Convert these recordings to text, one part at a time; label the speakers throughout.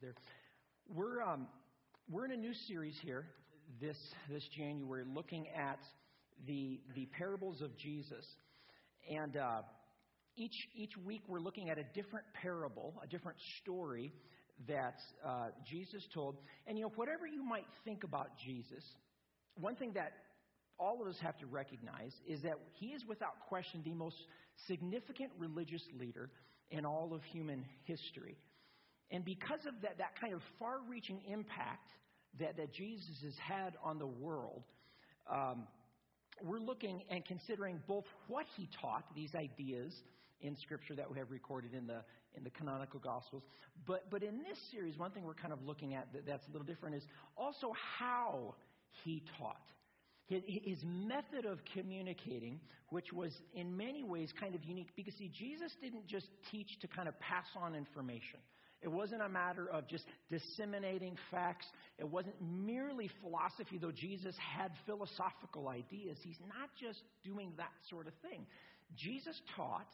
Speaker 1: there. We're, um, we're in a new series here this, this January looking at the, the parables of Jesus. And uh, each, each week we're looking at a different parable, a different story that uh, Jesus told. And, you know, whatever you might think about Jesus, one thing that all of us have to recognize is that he is without question the most significant religious leader in all of human history. And because of that, that kind of far reaching impact that, that Jesus has had on the world, um, we're looking and considering both what he taught, these ideas in Scripture that we have recorded in the, in the canonical Gospels, but, but in this series, one thing we're kind of looking at that, that's a little different is also how he taught. His, his method of communicating, which was in many ways kind of unique, because see, Jesus didn't just teach to kind of pass on information. It wasn't a matter of just disseminating facts. It wasn't merely philosophy, though Jesus had philosophical ideas. He's not just doing that sort of thing. Jesus taught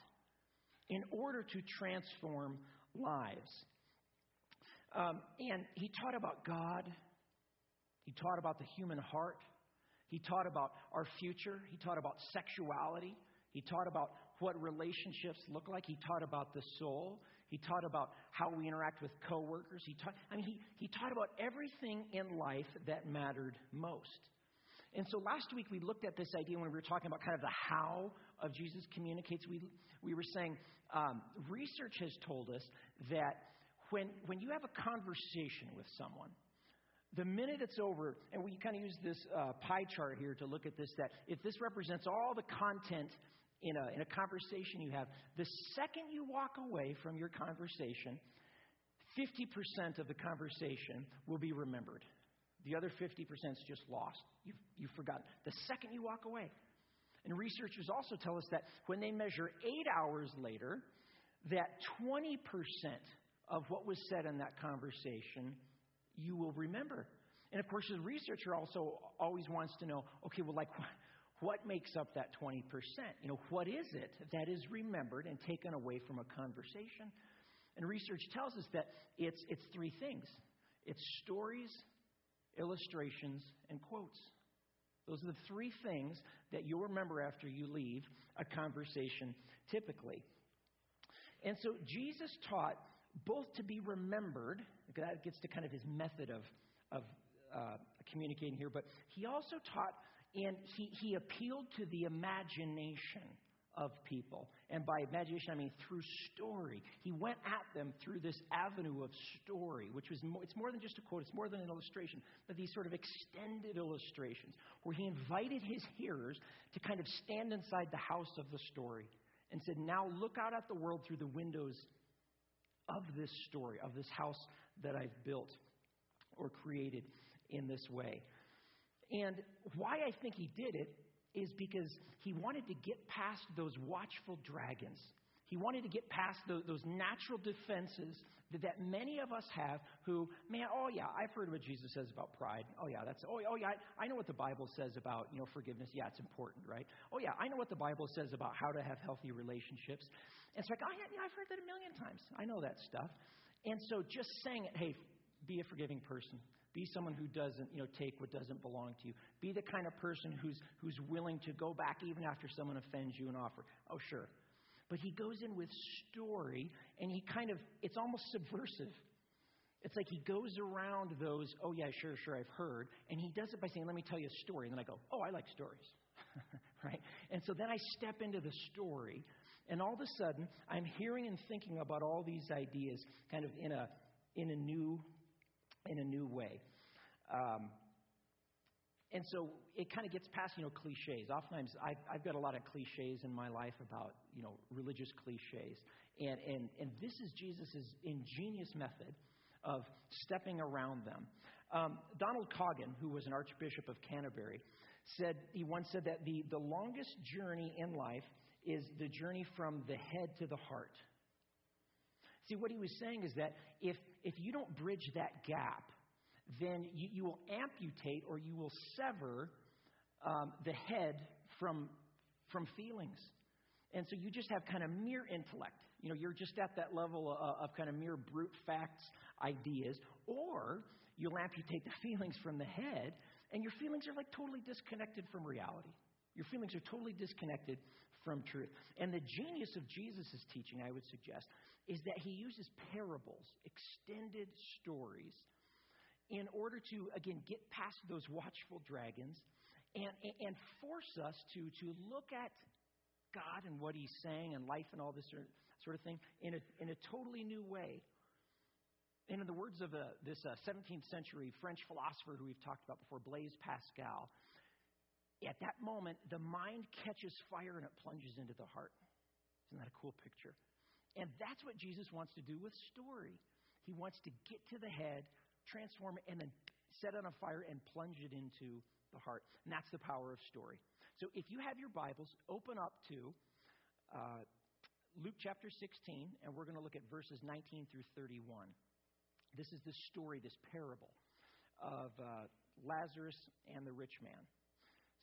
Speaker 1: in order to transform lives. Um, and he taught about God, he taught about the human heart, he taught about our future, he taught about sexuality, he taught about what relationships look like, he taught about the soul, he taught about how we interact with coworkers. He taught, I mean, he, he taught about everything in life that mattered most. And so last week we looked at this idea when we were talking about kind of the how of Jesus communicates. We, we were saying um, research has told us that when, when you have a conversation with someone, the minute it's over, and we kind of use this uh, pie chart here to look at this, that if this represents all the content in a, in a conversation you have, the second you walk away from your conversation, 50% of the conversation will be remembered. The other 50% is just lost. You've, you've forgotten. The second you walk away. And researchers also tell us that when they measure eight hours later, that 20% of what was said in that conversation you will remember. And of course, the researcher also always wants to know okay, well, like, what makes up that 20%? You know, what is it that is remembered and taken away from a conversation? And research tells us that it's, it's three things it's stories, illustrations, and quotes. Those are the three things that you'll remember after you leave a conversation typically. And so Jesus taught both to be remembered, that gets to kind of his method of, of uh, communicating here, but he also taught and he, he appealed to the imagination of people. And by imagination, I mean through story. He went at them through this avenue of story, which was more, it's more than just a quote, it's more than an illustration, but these sort of extended illustrations where he invited his hearers to kind of stand inside the house of the story and said, Now look out at the world through the windows of this story, of this house that I've built or created in this way. And why I think he did it is because he wanted to get past those watchful dragons. He wanted to get past those, those natural defenses that, that, many of us have who, man, oh yeah, I've heard what Jesus says about pride. Oh yeah, that's, oh, oh yeah, I, I know what the Bible says about, you know, forgiveness. Yeah, it's important, right? Oh yeah, I know what the Bible says about how to have healthy relationships. And it's like, oh yeah, yeah, I've heard that a million times. I know that stuff. And so just saying it, hey, be a forgiving person. Be someone who doesn't, you know, take what doesn't belong to you. Be the kind of person who's, who's willing to go back even after someone offends you and offer. Oh, sure. But he goes in with story, and he kind of, it's almost subversive. It's like he goes around those, oh, yeah, sure, sure, I've heard. And he does it by saying, let me tell you a story. And then I go, oh, I like stories. right? And so then I step into the story, and all of a sudden, I'm hearing and thinking about all these ideas kind of in a, in a new in a new way. Um, and so it kind of gets past, you know, cliches. Oftentimes, I've, I've, got a lot of cliches in my life about, you know, religious cliches. And, and, and this is Jesus' ingenious method of stepping around them. Um, Donald Coggan, who was an Archbishop of Canterbury, said, he once said that the, the longest journey in life is the journey from the head to the heart. See, what he was saying is that if, if you don't bridge that gap, then you, you will amputate or you will sever um, the head from, from feelings. And so you just have kind of mere intellect. You know, you're just at that level of, of kind of mere brute facts ideas. Or you'll amputate the feelings from the head, and your feelings are like totally disconnected from reality. Your feelings are totally disconnected from truth. And the genius of Jesus' teaching, I would suggest, is that he uses parables, extended stories, in order to, again, get past those watchful dragons and, and force us to, to look at God and what he's saying and life and all this sort of thing in a, in a totally new way. And in the words of uh, this uh, 17th century French philosopher who we've talked about before, Blaise Pascal, at that moment, the mind catches fire and it plunges into the heart. Isn't that a cool picture? And that's what Jesus wants to do with story. He wants to get to the head, transform it, and then set it on a fire and plunge it into the heart. And that's the power of story. So if you have your Bibles, open up to uh, Luke chapter 16, and we're going to look at verses 19 through 31. This is the story, this parable of uh, Lazarus and the rich man.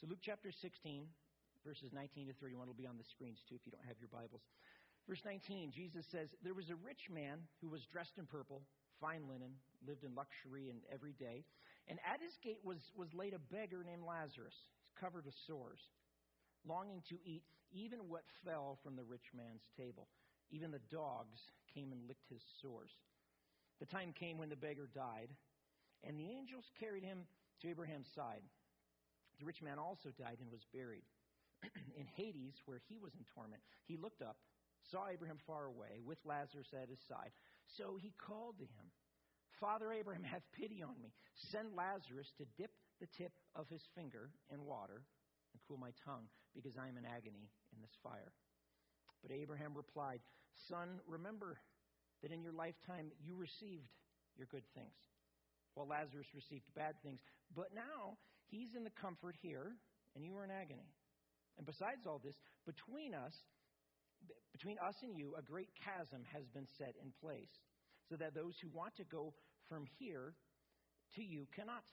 Speaker 1: So, Luke chapter 16, verses 19 to 31 will be on the screens too if you don't have your Bibles. Verse 19, Jesus says, There was a rich man who was dressed in purple, fine linen, lived in luxury and every day. And at his gate was, was laid a beggar named Lazarus, covered with sores, longing to eat even what fell from the rich man's table. Even the dogs came and licked his sores. The time came when the beggar died, and the angels carried him to Abraham's side. The rich man also died and was buried. in Hades, where he was in torment, he looked up, saw Abraham far away, with Lazarus at his side. So he called to him, Father Abraham, have pity on me. Send Lazarus to dip the tip of his finger in water and cool my tongue, because I am in agony in this fire. But Abraham replied, Son, remember that in your lifetime you received your good things, while Lazarus received bad things. But now he's in the comfort here, and you are in agony. And besides all this, between us, between us and you, a great chasm has been set in place, so that those who want to go from here to you cannot,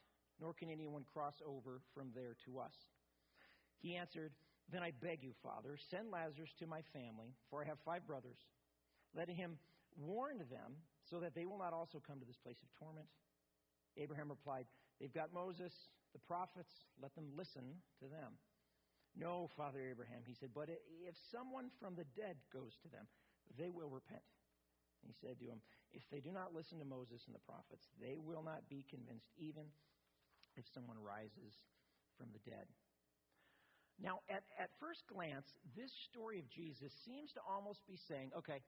Speaker 1: nor can anyone cross over from there to us. He answered, Then I beg you, Father, send Lazarus to my family, for I have five brothers. Let him warn them so that they will not also come to this place of torment. Abraham replied, They've got Moses, the prophets, let them listen to them. No, Father Abraham, he said, but if someone from the dead goes to them, they will repent. He said to him, If they do not listen to Moses and the prophets, they will not be convinced, even if someone rises from the dead. Now, at, at first glance, this story of Jesus seems to almost be saying, okay,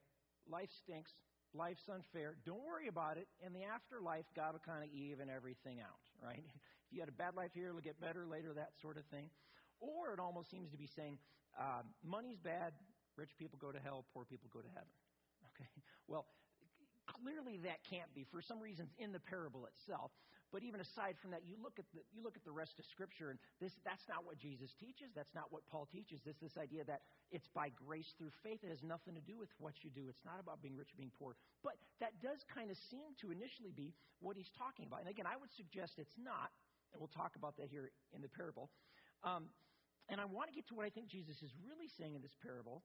Speaker 1: life stinks, life's unfair, don't worry about it. In the afterlife, God will kind of even everything out, right? You had a bad life here, it'll get better later, that sort of thing. Or it almost seems to be saying, uh, money's bad, rich people go to hell, poor people go to heaven. Okay? Well, clearly that can't be for some reasons in the parable itself. But even aside from that, you look at the, you look at the rest of Scripture, and this, that's not what Jesus teaches. That's not what Paul teaches. This, this idea that it's by grace through faith. It has nothing to do with what you do. It's not about being rich or being poor. But that does kind of seem to initially be what he's talking about. And again, I would suggest it's not, and we'll talk about that here in the parable. Um, and I want to get to what I think Jesus is really saying in this parable,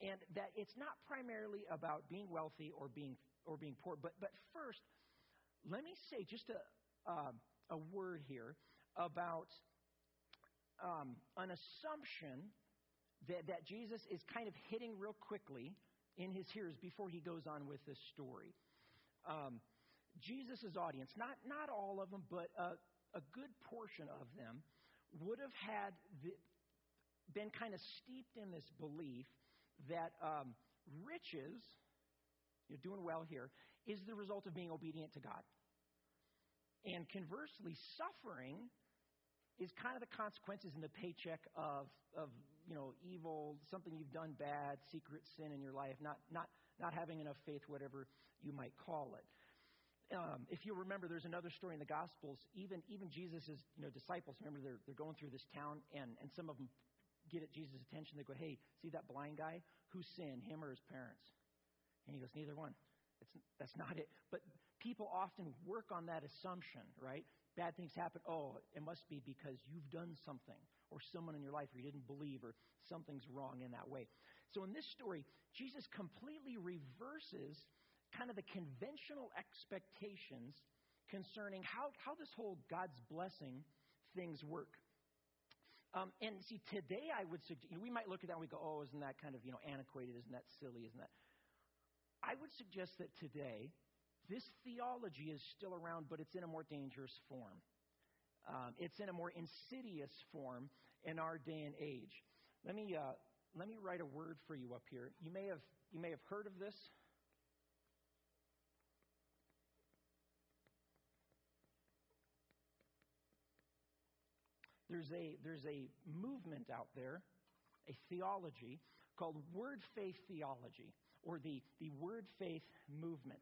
Speaker 1: and that it's not primarily about being wealthy or being or being poor. But but first, let me say just a uh, a word here about um, an assumption that, that Jesus is kind of hitting real quickly in his hearers before he goes on with this story. Um, Jesus' audience, not, not all of them, but a good portion of them, would have had the, been kind of steeped in this belief that um, riches, you're doing well here, is the result of being obedient to God. And conversely, suffering is kind of the consequences in the paycheck of, of you know, evil, something you've done bad, secret sin in your life, not, not, not having enough faith, whatever you might call it. Um, if you remember, there's another story in the Gospels. Even even Jesus' you know, disciples, remember, they're, they're going through this town, and, and some of them get at Jesus' attention. They go, Hey, see that blind guy? Who sinned, him or his parents? And he goes, Neither one. It's, that's not it. But people often work on that assumption, right? Bad things happen. Oh, it must be because you've done something or someone in your life or you didn't believe or something's wrong in that way. So in this story, Jesus completely reverses kind of the conventional expectations concerning how, how this whole God's blessing things work. Um, and see, today I would suggest, you know, we might look at that and we go, oh, isn't that kind of, you know, antiquated? Isn't that silly? Isn't that? I would suggest that today, this theology is still around, but it's in a more dangerous form. Um, it's in a more insidious form in our day and age. Let me, uh, let me write a word for you up here. You may have, you may have heard of this. There's a, there's a movement out there, a theology called Word Faith Theology, or the, the Word Faith Movement.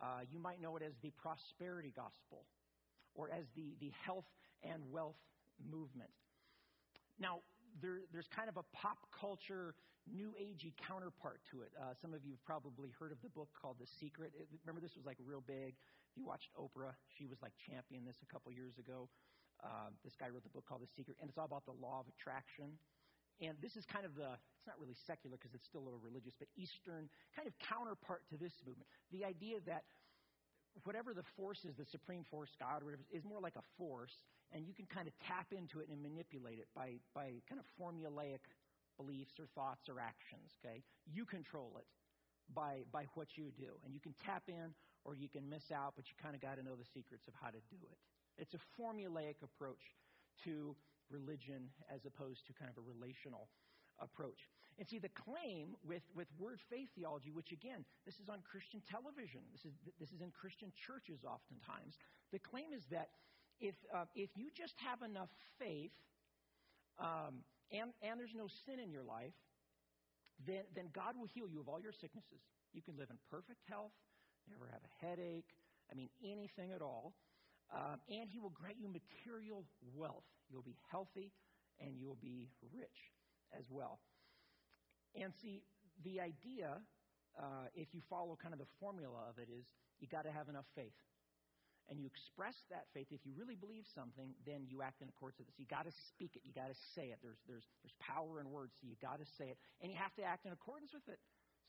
Speaker 1: Uh, you might know it as the Prosperity Gospel, or as the, the Health and Wealth Movement. Now, there, there's kind of a pop culture, new agey counterpart to it. Uh, some of you have probably heard of the book called The Secret. It, remember, this was like real big. If you watched Oprah, she was like champion this a couple years ago. Uh, this guy wrote the book called The Secret, and it's all about the law of attraction. And this is kind of the, it's not really secular because it's still a little religious, but Eastern kind of counterpart to this movement. The idea that whatever the force is, the supreme force, God, whatever, is more like a force, and you can kind of tap into it and manipulate it by, by kind of formulaic beliefs or thoughts or actions, okay? You control it by, by what you do. And you can tap in or you can miss out, but you kind of got to know the secrets of how to do it. It's a formulaic approach to religion as opposed to kind of a relational approach. And see, the claim with, with word faith theology, which again, this is on Christian television, this is, this is in Christian churches oftentimes, the claim is that if, uh, if you just have enough faith um, and, and there's no sin in your life, then, then God will heal you of all your sicknesses. You can live in perfect health, never have a headache, I mean, anything at all. Um, and he will grant you material wealth. You'll be healthy and you'll be rich as well. And see, the idea, uh, if you follow kind of the formula of it, is you got to have enough faith. And you express that faith. If you really believe something, then you act in accordance with it. So you got to speak it. You got to say it. There's, there's, there's power in words, so you got to say it. And you have to act in accordance with it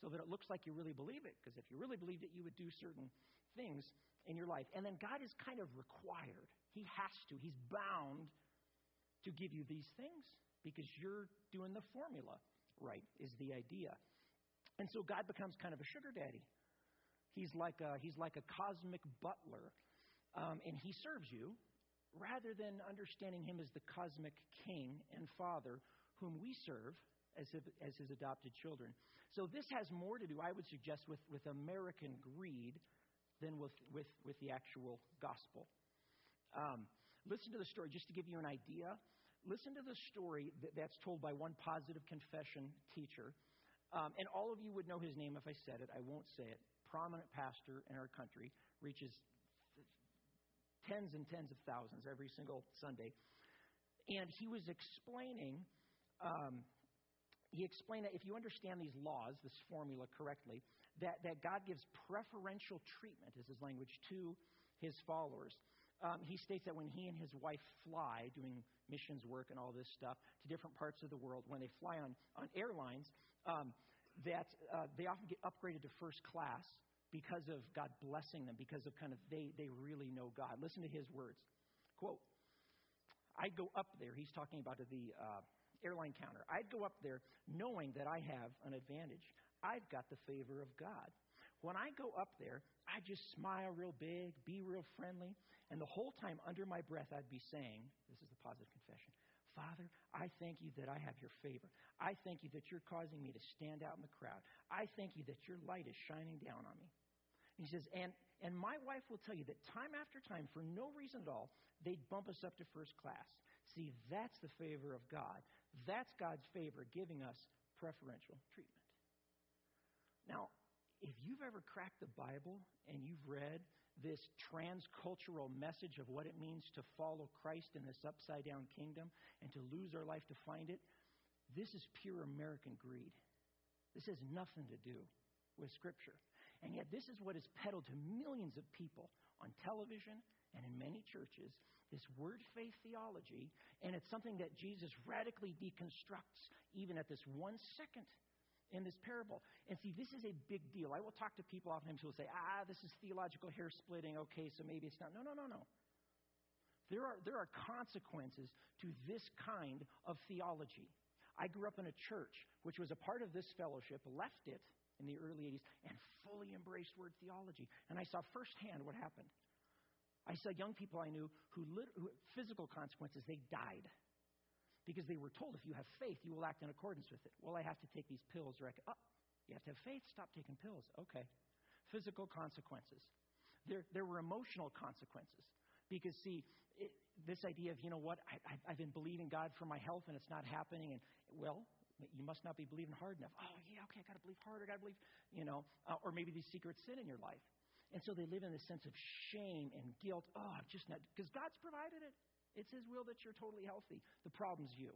Speaker 1: so that it looks like you really believe it. Because if you really believed it, you would do certain things in your life. And then God is kind of required. He has to. He's bound to give you these things because you're doing the formula right, is the idea. And so God becomes kind of a sugar daddy. He's like a, he's like a cosmic butler, um, and he serves you rather than understanding him as the cosmic king and father whom we serve as, if, as his adopted children. So this has more to do, I would suggest, with, with American greed than with, with, with the actual gospel. Um, listen to the story, just to give you an idea. Listen to the story that, that's told by one positive confession teacher. Um, and all of you would know his name if I said it. I won't say it. Prominent pastor in our country, reaches tens and tens of thousands every single Sunday. And he was explaining um, he explained that if you understand these laws, this formula correctly, that, that God gives preferential treatment, is his language, to his followers. Um, he states that when he and his wife fly, doing missions work and all this stuff, to different parts of the world, when they fly on, on airlines, um, that uh, they often get upgraded to first class because of God blessing them, because of kind of they, they really know God. Listen to his words. Quote, I go up there. He's talking about the uh, airline counter. I'd go up there knowing that I have an advantage. I've got the favor of God. When I go up there, I just smile real big, be real friendly, and the whole time under my breath, I'd be saying, This is the positive confession Father, I thank you that I have your favor. I thank you that you're causing me to stand out in the crowd. I thank you that your light is shining down on me. He says, and, and my wife will tell you that time after time, for no reason at all, they'd bump us up to first class. See, that's the favor of God. That's God's favor giving us preferential treatment. Now, if you've ever cracked the Bible and you've read this transcultural message of what it means to follow Christ in this upside down kingdom and to lose our life to find it, this is pure American greed. This has nothing to do with Scripture. And yet, this is what is peddled to millions of people on television and in many churches this word faith theology, and it's something that Jesus radically deconstructs even at this one second in this parable. And see, this is a big deal. I will talk to people oftentimes who will say, ah, this is theological hair splitting. Okay, so maybe it's not. No, no, no, no. There are, there are consequences to this kind of theology. I grew up in a church which was a part of this fellowship, left it in the early 80s, and fully embraced word theology. And I saw firsthand what happened. I saw young people I knew who, who physical consequences, they died because they were told if you have faith, you will act in accordance with it. Well, I have to take these pills. Or I can, oh, you have to have faith. Stop taking pills. Okay. Physical consequences. There, there were emotional consequences. Because, see, it, this idea of, you know what, I, have been believing God for my health and it's not happening. And, well, you must not be believing hard enough. Oh, yeah, okay, I got to believe harder. I got to believe, you know, uh, or maybe these secret sin in your life. And so they live in this sense of shame and guilt. Oh, I'm just not, because God's provided it. It's His will that you're totally healthy. The problem's you.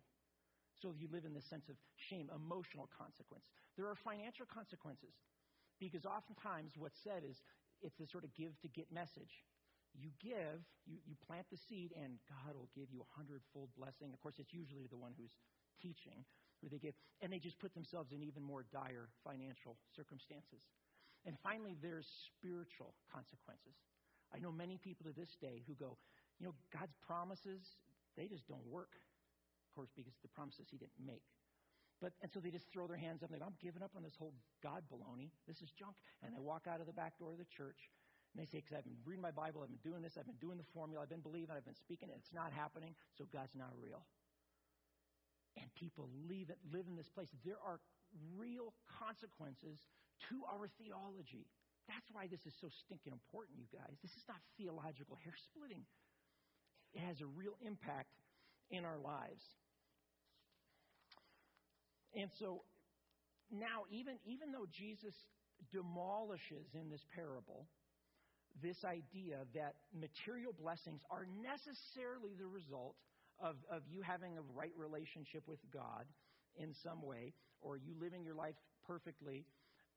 Speaker 1: So you live in this sense of shame, emotional consequence. There are financial consequences because oftentimes what's said is it's this sort of give to get message. You give, you, you plant the seed, and God will give you a hundredfold blessing. Of course, it's usually the one who's teaching who they give, and they just put themselves in even more dire financial circumstances. And finally, there's spiritual consequences. I know many people to this day who go, you know, God's promises, they just don't work. Of course, because the promises He didn't make. But, and so they just throw their hands up and they go, I'm giving up on this whole God baloney. This is junk. And they walk out of the back door of the church and they say, because I've been reading my Bible, I've been doing this, I've been doing the formula, I've been believing, I've been speaking, and it's not happening, so God's not real. And people leave it, live in this place. There are real consequences to our theology. That's why this is so stinking important, you guys. This is not theological hair splitting it has a real impact in our lives. And so now, even, even though Jesus demolishes in this parable this idea that material blessings are necessarily the result of, of you having a right relationship with God in some way, or you living your life perfectly,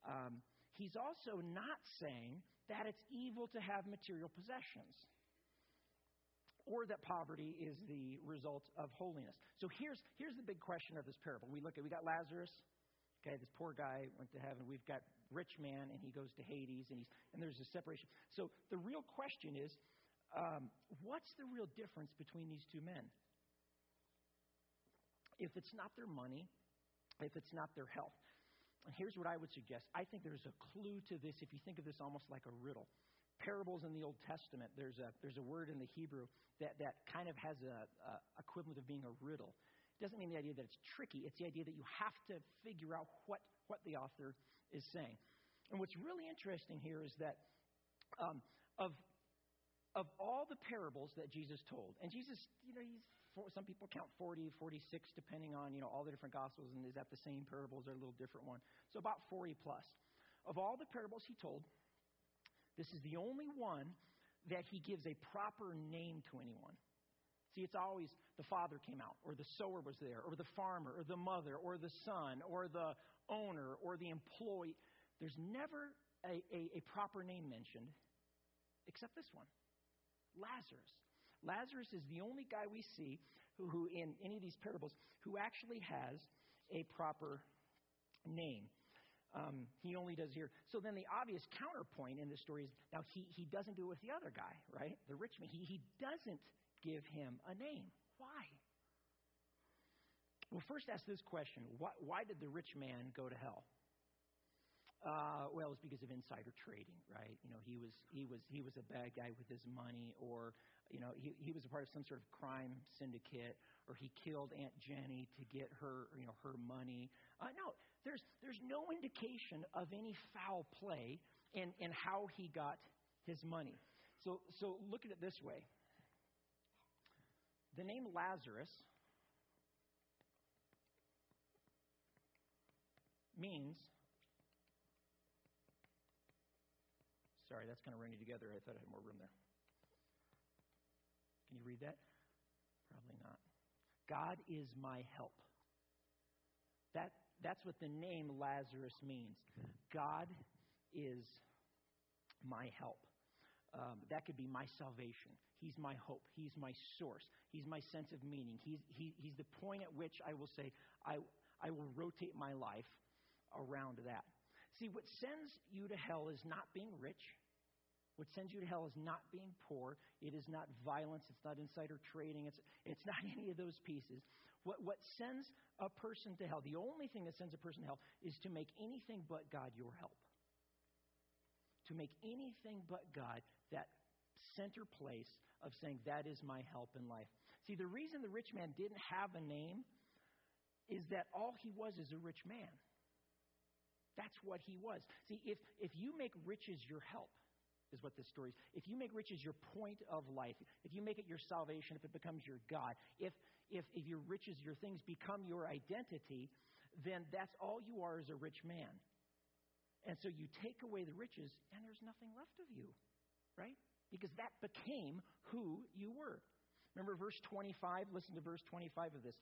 Speaker 1: um, he's also not saying that it's evil to have material possessions or that poverty is the result of holiness. So here's, here's the big question of this parable. We look at, we got Lazarus. Okay, this poor guy went to heaven. We've got rich man, and he goes to Hades, and, he's, and there's a separation. So the real question is, um, what's the real difference between these two men? If it's not their money, if it's not their health. And here's what I would suggest. I think there's a clue to this if you think of this almost like a riddle parables in the Old Testament, there's a, there's a word in the Hebrew that, that kind of has a, a equivalent of being a riddle. It doesn't mean the idea that it's tricky. It's the idea that you have to figure out what, what the author is saying. And what's really interesting here is that um, of, of all the parables that Jesus told, and Jesus, you know, he's, some people count 40, 46, depending on, you know, all the different gospels, and is that the same parables or a little different one? So about 40 plus. Of all the parables he told, this is the only one that he gives a proper name to anyone. See, it's always the father came out, or the sower was there, or the farmer, or the mother, or the son, or the owner, or the employee. There's never a, a, a proper name mentioned except this one Lazarus. Lazarus is the only guy we see who, who, in any of these parables, who actually has a proper name. Um, he only does here. So then the obvious counterpoint in this story is now he, he doesn't do it with the other guy, right? The rich man. He, he doesn't give him a name. Why? Well, first ask this question why, why did the rich man go to hell? Uh, well, it's because of insider trading, right? You know, he was he was he was a bad guy with his money, or you know, he he was a part of some sort of crime syndicate, or he killed Aunt Jenny to get her you know her money. Uh, no, there's there's no indication of any foul play in in how he got his money. So so look at it this way. The name Lazarus means Sorry, that's kind of running together. I thought I had more room there. Can you read that? Probably not. God is my help. That, that's what the name Lazarus means. God is my help. Um, that could be my salvation. He's my hope. He's my source. He's my sense of meaning. He's, he, he's the point at which I will say, I, I will rotate my life around that. See, what sends you to hell is not being rich. What sends you to hell is not being poor. It is not violence. It's not insider trading. It's, it's not any of those pieces. What, what sends a person to hell, the only thing that sends a person to hell, is to make anything but God your help. To make anything but God that center place of saying, That is my help in life. See, the reason the rich man didn't have a name is that all he was is a rich man. That's what he was. See, if, if you make riches your help, is what this story is. If you make riches your point of life, if you make it your salvation, if it becomes your God, if, if, if your riches, your things become your identity, then that's all you are as a rich man. And so you take away the riches, and there's nothing left of you, right? Because that became who you were. Remember verse 25? Listen to verse 25 of this.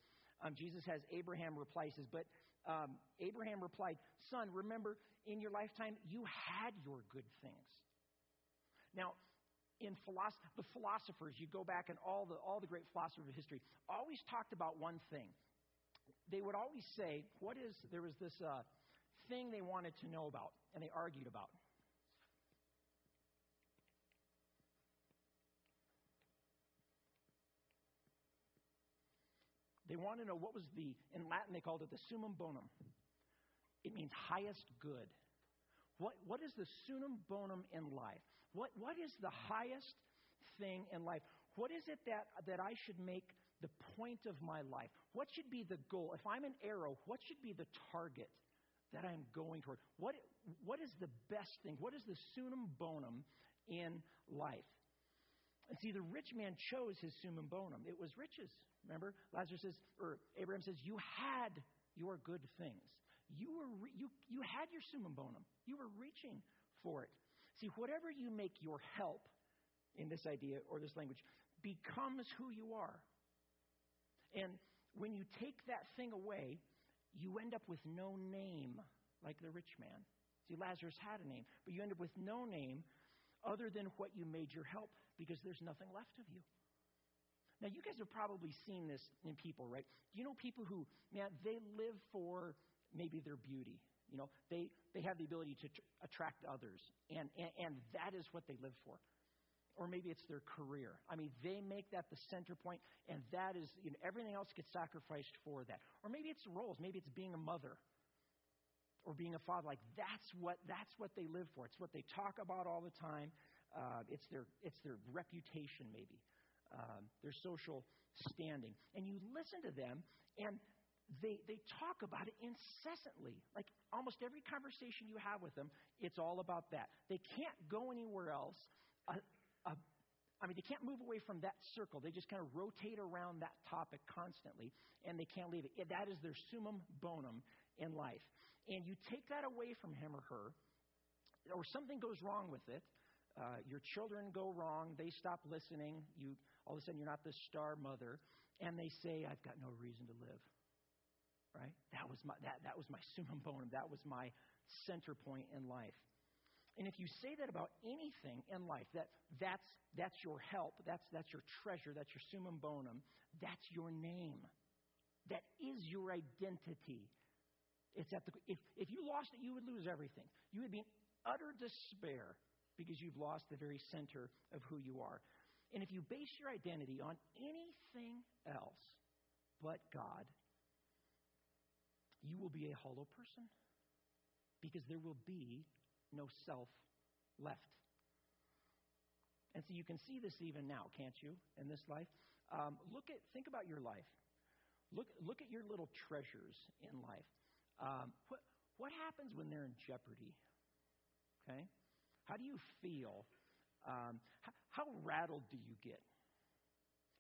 Speaker 1: Um, Jesus has Abraham reply, says, But um, Abraham replied, Son, remember, in your lifetime, you had your good things. Now, in philosophy, the philosophers, you go back and all the, all the great philosophers of history always talked about one thing. They would always say, What is, there was this uh, thing they wanted to know about, and they argued about. They want to know what was the, in Latin they called it the summum bonum. It means highest good. What, what is the summum bonum in life? What, what is the highest thing in life? What is it that, that I should make the point of my life? What should be the goal? If I'm an arrow, what should be the target that I'm going toward? What, what is the best thing? What is the summum bonum in life? And see, the rich man chose his summum bonum. It was riches. Remember, Lazarus says, or Abraham says, you had your good things. You were re- you you had your summum bonum. You were reaching for it. See, whatever you make your help in this idea or this language becomes who you are. And when you take that thing away, you end up with no name, like the rich man. See, Lazarus had a name, but you end up with no name other than what you made your help because there's nothing left of you. Now, you guys have probably seen this in people, right? You know people who, man, they live for maybe their beauty? You know, they, they have the ability to tr- attract others, and, and, and that is what they live for. Or maybe it's their career. I mean, they make that the center point, and that is, you know, everything else gets sacrificed for that. Or maybe it's roles. Maybe it's being a mother or being a father. Like, that's what, that's what they live for. It's what they talk about all the time. Uh, it's, their, it's their reputation, maybe um, their social standing. And you listen to them, and they, they talk about it incessantly. Like almost every conversation you have with them, it's all about that. They can't go anywhere else. Uh, uh, I mean, they can't move away from that circle. They just kind of rotate around that topic constantly, and they can't leave it. That is their summum bonum in life. And you take that away from him or her, or something goes wrong with it, uh, your children go wrong, they stop listening, you all of a sudden you're not the star mother, and they say, I've got no reason to live. Right? That was my that, that was my summum bonum. That was my center point in life. And if you say that about anything in life, that that's that's your help, that's that's your treasure, that's your summum bonum, that's your name. That is your identity. It's at the if, if you lost it, you would lose everything. You would be in utter despair because you've lost the very center of who you are. And if you base your identity on anything else but God, you will be a hollow person because there will be no self left. And so you can see this even now, can't you, in this life? Um, look at, think about your life. Look, look at your little treasures in life. Um, what, what happens when they're in jeopardy? Okay? How do you feel? Um, how, how rattled do you get?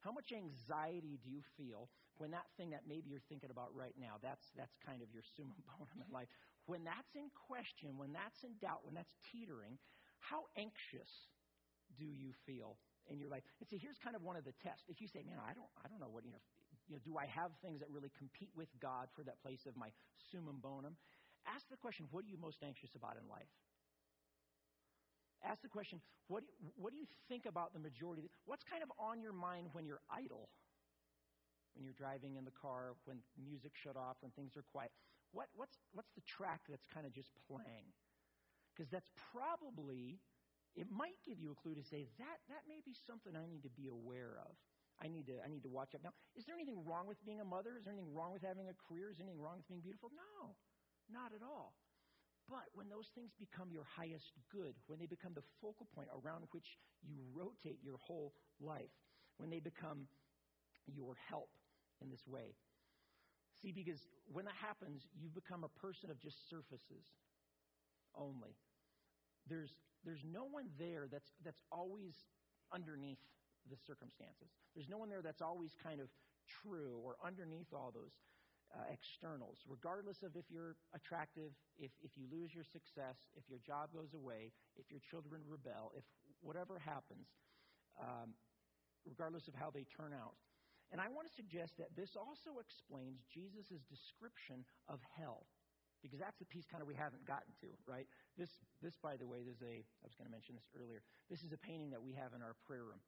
Speaker 1: How much anxiety do you feel when that thing that maybe you're thinking about right now, that's, that's kind of your summum bonum in life, when that's in question, when that's in doubt, when that's teetering, how anxious do you feel in your life? And see, here's kind of one of the tests. If you say, man, I don't, I don't know what, you know, you know, do I have things that really compete with God for that place of my summum bonum? Ask the question, what are you most anxious about in life? ask the question what what do you think about the majority? What's kind of on your mind when you're idle? When you're driving in the car, when music shut off, when things are quiet? What, what's, what's the track that's kind of just playing? Because that's probably, it might give you a clue to say, that, that may be something I need to be aware of. I need to I need to watch out. Now, is there anything wrong with being a mother? Is there anything wrong with having a career? Is there anything wrong with being beautiful? No, not at all. But when those things become your highest good, when they become the focal point around which you rotate your whole life, when they become your help in this way. See, because when that happens, you become a person of just surfaces only. There's, there's no one there that's, that's always underneath the circumstances. There's no one there that's always kind of true or underneath all those uh, externals. Regardless of if you're attractive, if, if you lose your success, if your job goes away, if your children rebel, if whatever happens, um, regardless of how they turn out. And I want to suggest that this also explains Jesus' description of hell. Because that's the piece kind of we haven't gotten to, right? This, this, by the way, there's a, I was going to mention this earlier. This is a painting that we have in our prayer room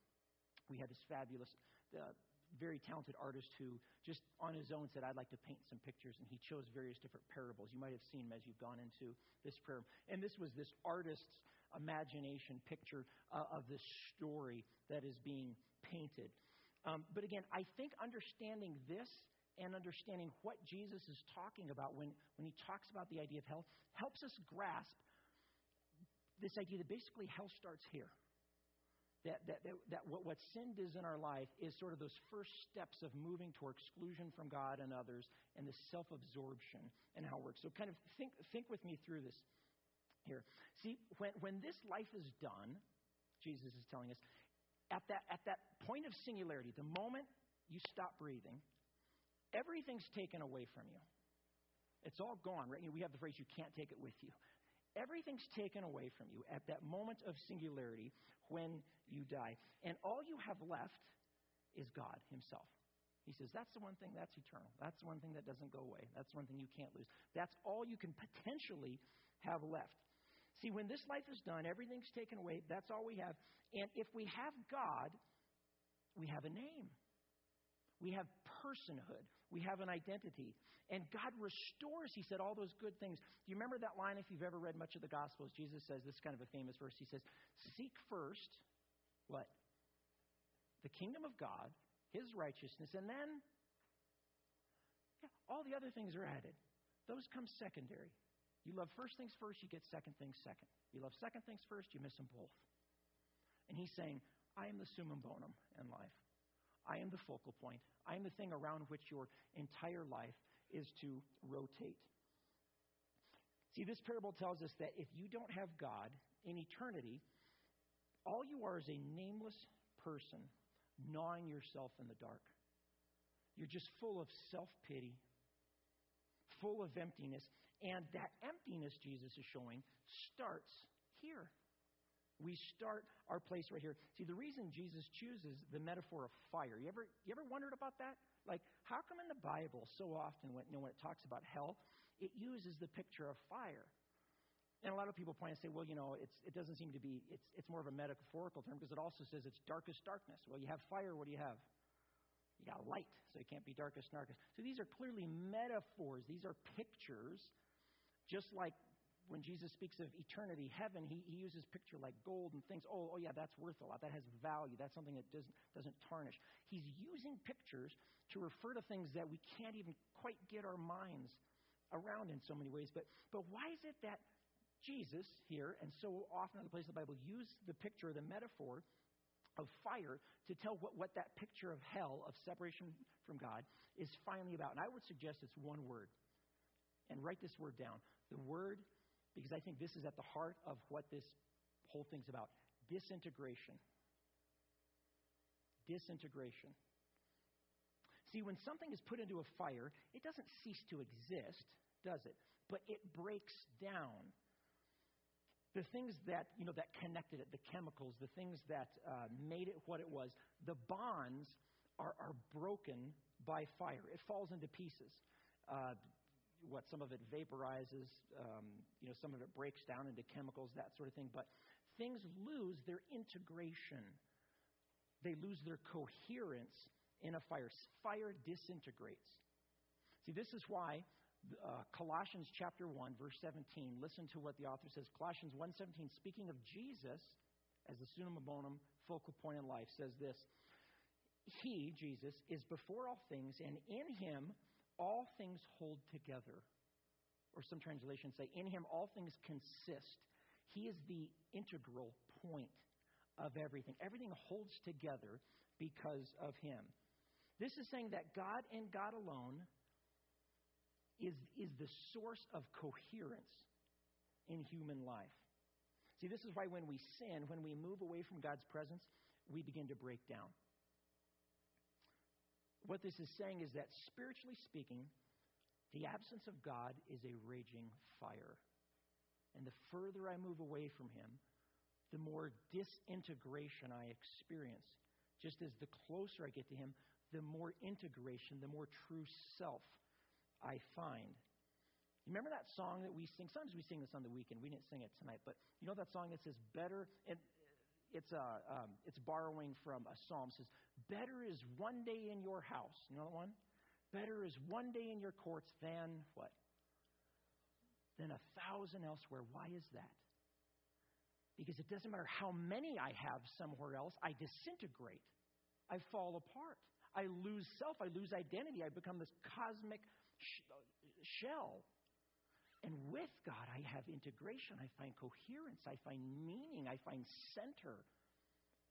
Speaker 1: we had this fabulous, uh, very talented artist who just on his own said, I'd like to paint some pictures. And he chose various different parables. You might have seen them as you've gone into this prayer. And this was this artist's imagination picture uh, of this story that is being painted. Um, but again, I think understanding this and understanding what Jesus is talking about when, when he talks about the idea of hell helps us grasp this idea that basically hell starts here that, that, that, that what, what sin is in our life is sort of those first steps of moving toward exclusion from God and others and the self absorption and how it works. So, kind of think, think with me through this here. See, when, when this life is done, Jesus is telling us, at that, at that point of singularity, the moment you stop breathing, everything's taken away from you. It's all gone, right? We have the phrase, you can't take it with you. Everything's taken away from you at that moment of singularity when you die. And all you have left is God Himself. He says, That's the one thing that's eternal. That's the one thing that doesn't go away. That's one thing you can't lose. That's all you can potentially have left. See, when this life is done, everything's taken away. That's all we have. And if we have God, we have a name. We have personhood. We have an identity. And God restores, he said, all those good things. Do you remember that line if you've ever read much of the Gospels? Jesus says, this is kind of a famous verse. He says, Seek first what? The kingdom of God, his righteousness, and then yeah, all the other things are added. Those come secondary. You love first things first, you get second things second. You love second things first, you miss them both. And he's saying, I am the summum bonum in life. I am the focal point. I am the thing around which your entire life is to rotate. See, this parable tells us that if you don't have God in eternity, all you are is a nameless person gnawing yourself in the dark. You're just full of self pity, full of emptiness. And that emptiness, Jesus is showing, starts here. We start our place right here. See, the reason Jesus chooses the metaphor of fire, you ever, you ever wondered about that? Like, how come in the Bible so often, when, you know, when it talks about hell, it uses the picture of fire? And a lot of people point and say, well, you know, it doesn't seem to be, it's, it's more of a metaphorical term because it also says it's darkest darkness. Well, you have fire, what do you have? You got light, so it can't be darkest darkest. So these are clearly metaphors. These are pictures, just like when Jesus speaks of eternity, heaven, he, he uses picture like gold and things. Oh, oh, yeah, that's worth a lot. That has value. That's something that doesn't, doesn't tarnish. He's using pictures to refer to things that we can't even quite get our minds around in so many ways. But, but why is it that Jesus here, and so often in the place of the Bible, use the picture, the metaphor of fire to tell what, what that picture of hell, of separation from God, is finally about? And I would suggest it's one word. And write this word down. The word because I think this is at the heart of what this whole thing's about disintegration. Disintegration. See, when something is put into a fire, it doesn't cease to exist, does it? But it breaks down. The things that, you know, that connected it, the chemicals, the things that uh, made it what it was, the bonds are, are broken by fire. It falls into pieces. Uh, what some of it vaporizes, um, you know, some of it breaks down into chemicals, that sort of thing. But things lose their integration. They lose their coherence in a fire. Fire disintegrates. See, this is why uh, Colossians chapter 1, verse 17. Listen to what the author says. Colossians 1.17, speaking of Jesus as the summum bonum, focal point in life, says this. He, Jesus, is before all things, and in him all things hold together. Or some translations say, in him all things consist. He is the integral point of everything. Everything holds together because of him. This is saying that God and God alone is, is the source of coherence in human life. See, this is why when we sin, when we move away from God's presence, we begin to break down. What this is saying is that spiritually speaking, the absence of God is a raging fire. And the further I move away from Him, the more disintegration I experience. Just as the closer I get to Him, the more integration, the more true self I find. You remember that song that we sing? Sometimes we sing this on the weekend. We didn't sing it tonight, but you know that song that says "Better." And it's a um, it's borrowing from a psalm. It says, "Better is one day in your house." You know that one? Better is one day in your courts than what? Than a thousand elsewhere. Why is that? Because it doesn't matter how many I have somewhere else, I disintegrate. I fall apart. I lose self. I lose identity. I become this cosmic shell. And with God, I have integration. I find coherence. I find meaning. I find center.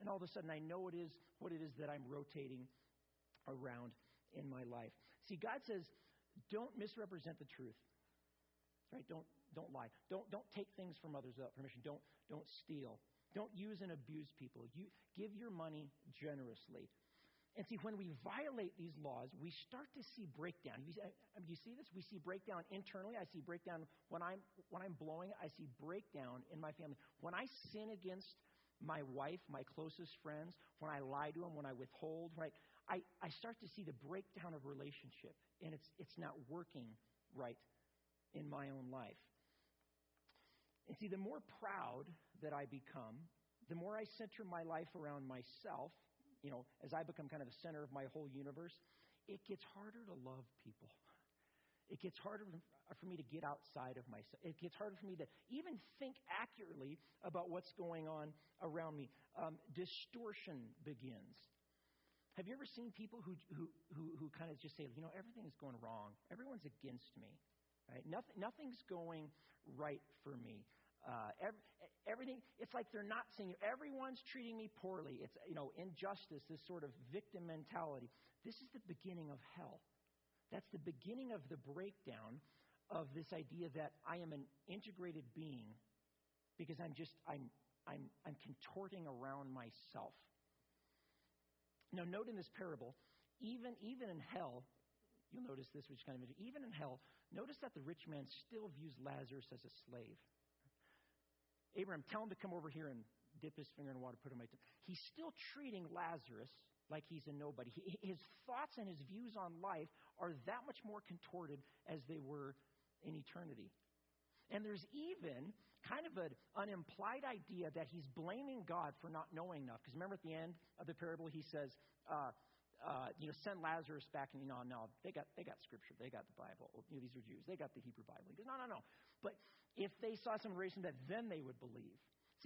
Speaker 1: And all of a sudden, I know it is what it is that I'm rotating around in my life. See, God says, don't misrepresent the truth. Right? Don't don't lie. Don't don't take things from others without permission. Don't don't steal. Don't use and abuse people. You give your money generously. And see, when we violate these laws, we start to see breakdown. You, I mean, uh, uh, you see this? We see breakdown internally. I see breakdown when I'm, when I'm blowing I see breakdown in my family. When I sin against my wife, my closest friends, when I lie to them, when I withhold, right, I, I start to see the breakdown of relationship. And it's, it's not working right in my own life. And see, the more proud that I become, the more I center my life around myself, you know, as I become kind of the center of my whole universe, it gets harder to love people. It gets harder for me to get outside of myself. It gets harder for me to even think accurately about what's going on around me. Um, distortion begins. Have you ever seen people who, who, who, who kind of just say, you know, everything is going wrong? Everyone's against me. Right? Nothing, nothing's going right for me. Uh, every, everything, it's like they're not seeing you. Everyone's treating me poorly. It's, you know, injustice, this sort of victim mentality. This is the beginning of hell. That's the beginning of the breakdown of this idea that I am an integrated being because I'm just, I'm, I'm, I'm contorting around myself. Now, note in this parable, even, even in hell, you'll notice this, which kind of even in hell, notice that the rich man still views Lazarus as a slave. Abraham, tell him to come over here and dip his finger in water, put him my He's still treating Lazarus like he's a nobody. He, his thoughts and his views on life are that much more contorted as they were in eternity. And there's even kind of an unimplied idea that he's blaming God for not knowing enough. Because remember at the end of the parable, he says, uh, uh, you know, send Lazarus back, and you know, no, they got they got Scripture, they got the Bible. You know, these are Jews, they got the Hebrew Bible. He goes, no, no, no. But if they saw some reason that then they would believe.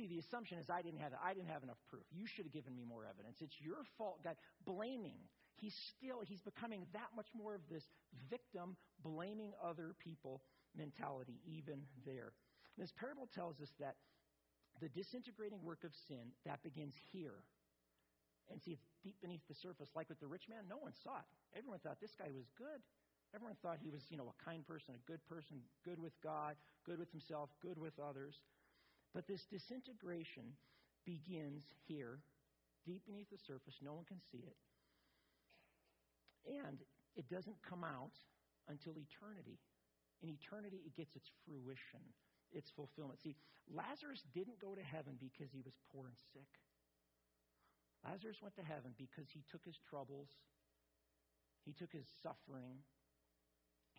Speaker 1: See, the assumption is I didn't have I didn't have enough proof. You should have given me more evidence. It's your fault, God. Blaming. He's still he's becoming that much more of this victim, blaming other people mentality, even there. This parable tells us that the disintegrating work of sin that begins here and see it's deep beneath the surface. Like with the rich man, no one saw it. Everyone thought this guy was good. Everyone thought he was, you know, a kind person, a good person, good with God, good with himself, good with others. But this disintegration begins here, deep beneath the surface. No one can see it. And it doesn't come out until eternity. In eternity, it gets its fruition, its fulfillment. See, Lazarus didn't go to heaven because he was poor and sick. Lazarus went to heaven because he took his troubles, he took his suffering,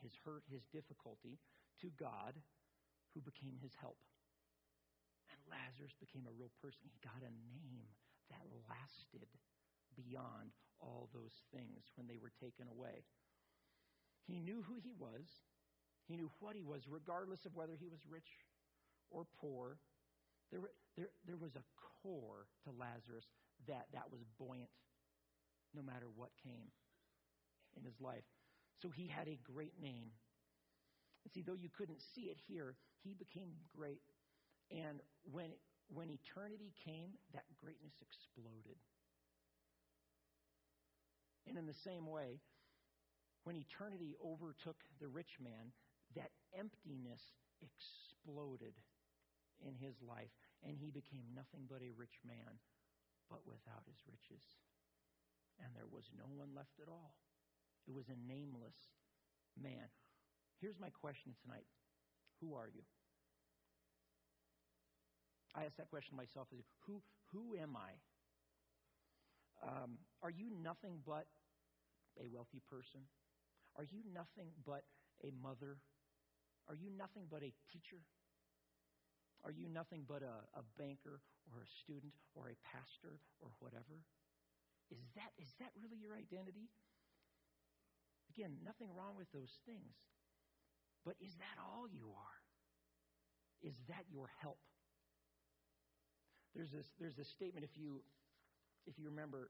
Speaker 1: his hurt, his difficulty to God, who became his help. Lazarus became a real person. He got a name that lasted beyond all those things when they were taken away. He knew who he was, He knew what he was, regardless of whether he was rich or poor. There, there, there was a core to Lazarus that, that was buoyant no matter what came in his life. So he had a great name. And see, though you couldn't see it here, he became great. And when, when eternity came, that greatness exploded. And in the same way, when eternity overtook the rich man, that emptiness exploded in his life, and he became nothing but a rich man, but without his riches. And there was no one left at all. It was a nameless man. Here's my question tonight Who are you? I ask that question myself who, who am I? Um, are you nothing but a wealthy person? Are you nothing but a mother? Are you nothing but a teacher? Are you nothing but a, a banker or a student or a pastor or whatever? Is that, is that really your identity? Again, nothing wrong with those things. But is that all you are? Is that your help? There's this, there's this statement, if you, if you remember,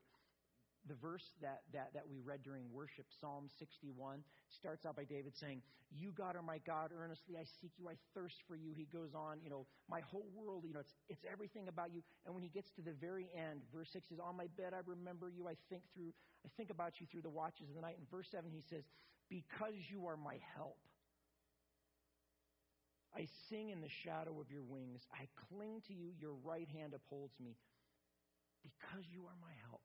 Speaker 1: the verse that, that, that we read during worship, Psalm 61, starts out by David saying, You, God, are my God. Earnestly I seek you. I thirst for you. He goes on, you know, my whole world, you know, it's, it's everything about you. And when he gets to the very end, verse 6 says, On my bed I remember you. I think through, I think about you through the watches of the night. And verse 7, he says, Because you are my help. I sing in the shadow of your wings. I cling to you. Your right hand upholds me. Because you are my help.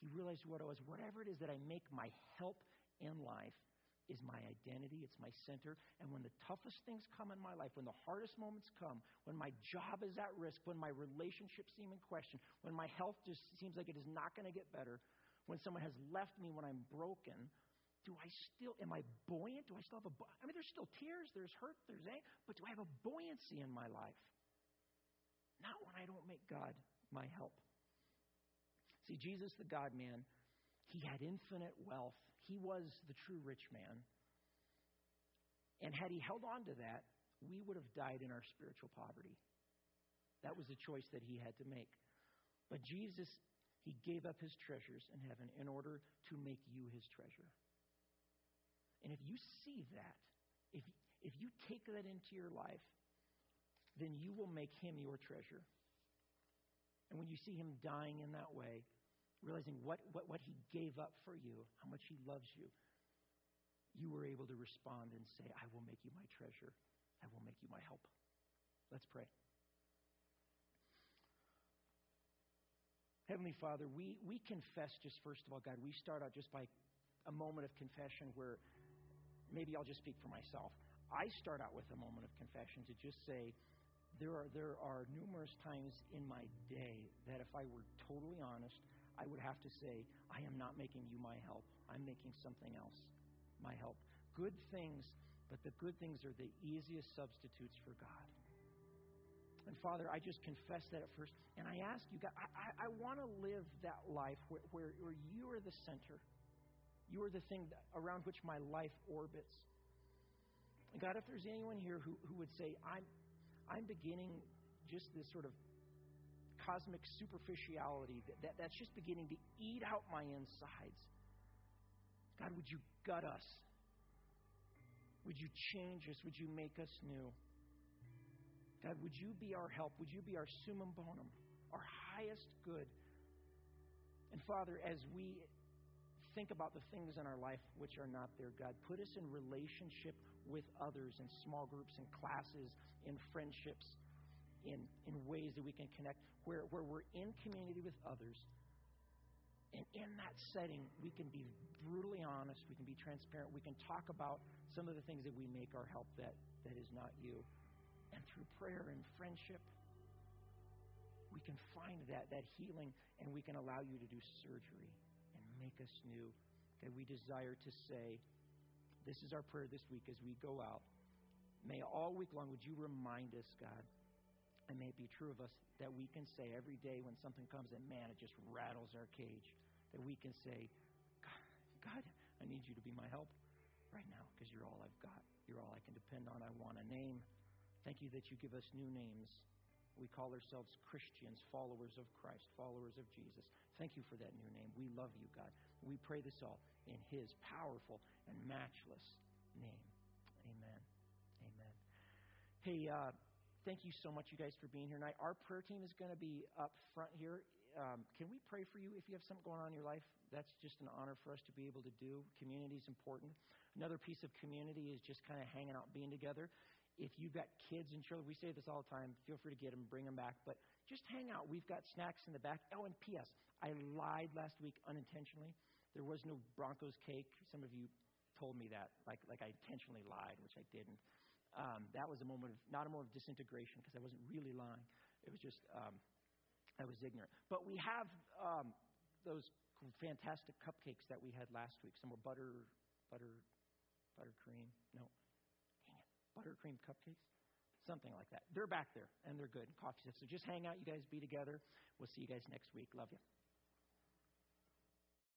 Speaker 1: He realized what it was. Whatever it is that I make my help in life is my identity, it's my center. And when the toughest things come in my life, when the hardest moments come, when my job is at risk, when my relationships seem in question, when my health just seems like it is not going to get better, when someone has left me, when I'm broken, do I still, am I buoyant? Do I still have a, I mean, there's still tears, there's hurt, there's anger, but do I have a buoyancy in my life? Not when I don't make God my help. See, Jesus, the God man, he had infinite wealth. He was the true rich man. And had he held on to that, we would have died in our spiritual poverty. That was the choice that he had to make. But Jesus, he gave up his treasures in heaven in order to make you his treasure. And if you see that, if, if you take that into your life, then you will make him your treasure. And when you see him dying in that way, realizing what, what, what he gave up for you, how much he loves you, you were able to respond and say, I will make you my treasure. I will make you my help. Let's pray. Heavenly Father, we, we confess just first of all, God, we start out just by a moment of confession where maybe I'll just speak for myself. I start out with a moment of confession to just say, there are, there are numerous times in my day that if I were totally honest, I would have to say, I am not making you my help. I'm making something else my help. Good things, but the good things are the easiest substitutes for God. And Father, I just confess that at first. And I ask you, God, I, I, I want to live that life where, where, where you are the center. You are the thing around which my life orbits. And God, if there's anyone here who, who would say, I'm, I'm beginning just this sort of cosmic superficiality that, that, that's just beginning to eat out my insides. God, would you gut us? Would you change us? Would you make us new? God, would you be our help? Would you be our summum bonum, our highest good? And Father, as we think about the things in our life which are not there, God, put us in relationship with others in small groups, in classes, in friendships in, in ways that we can connect, where, where we're in community with others. And in that setting, we can be brutally honest, we can be transparent, we can talk about some of the things that we make our help that, that is not you. And through prayer and friendship, we can find that, that healing and we can allow you to do surgery make us new. That we desire to say, This is our prayer this week as we go out. May all week long, would you remind us, God, and may it be true of us that we can say every day when something comes and man, it just rattles our cage, that we can say, God, God, I need you to be my help. right now because you're all I've got. You're all I can depend on. I want a name. Thank you that you give us new names. We call ourselves Christians, followers of Christ, followers of Jesus. Thank you for that new name. We love you, God. We pray this all in His powerful and matchless name. Amen. Amen. Hey, uh, thank you so much, you guys, for being here tonight. Our prayer team is going to be up front here. Um, can we pray for you if you have something going on in your life? That's just an honor for us to be able to do. Community is important. Another piece of community is just kind of hanging out, being together. If you've got kids and children, we say this all the time. Feel free to get them, bring them back, but just hang out. We've got snacks in the back. Oh, and P.S. I lied last week unintentionally. There was no Broncos cake. Some of you told me that, like like I intentionally lied, which I didn't. Um, that was a moment of not a moment of disintegration because I wasn't really lying. It was just um, I was ignorant. But we have um, those fantastic cupcakes that we had last week. Some were butter butter buttercream. No, dang it, buttercream cupcakes. Something like that. They're back there and they're good. Coffee stuff. So just hang out, you guys be together. We'll see you guys next week. Love you.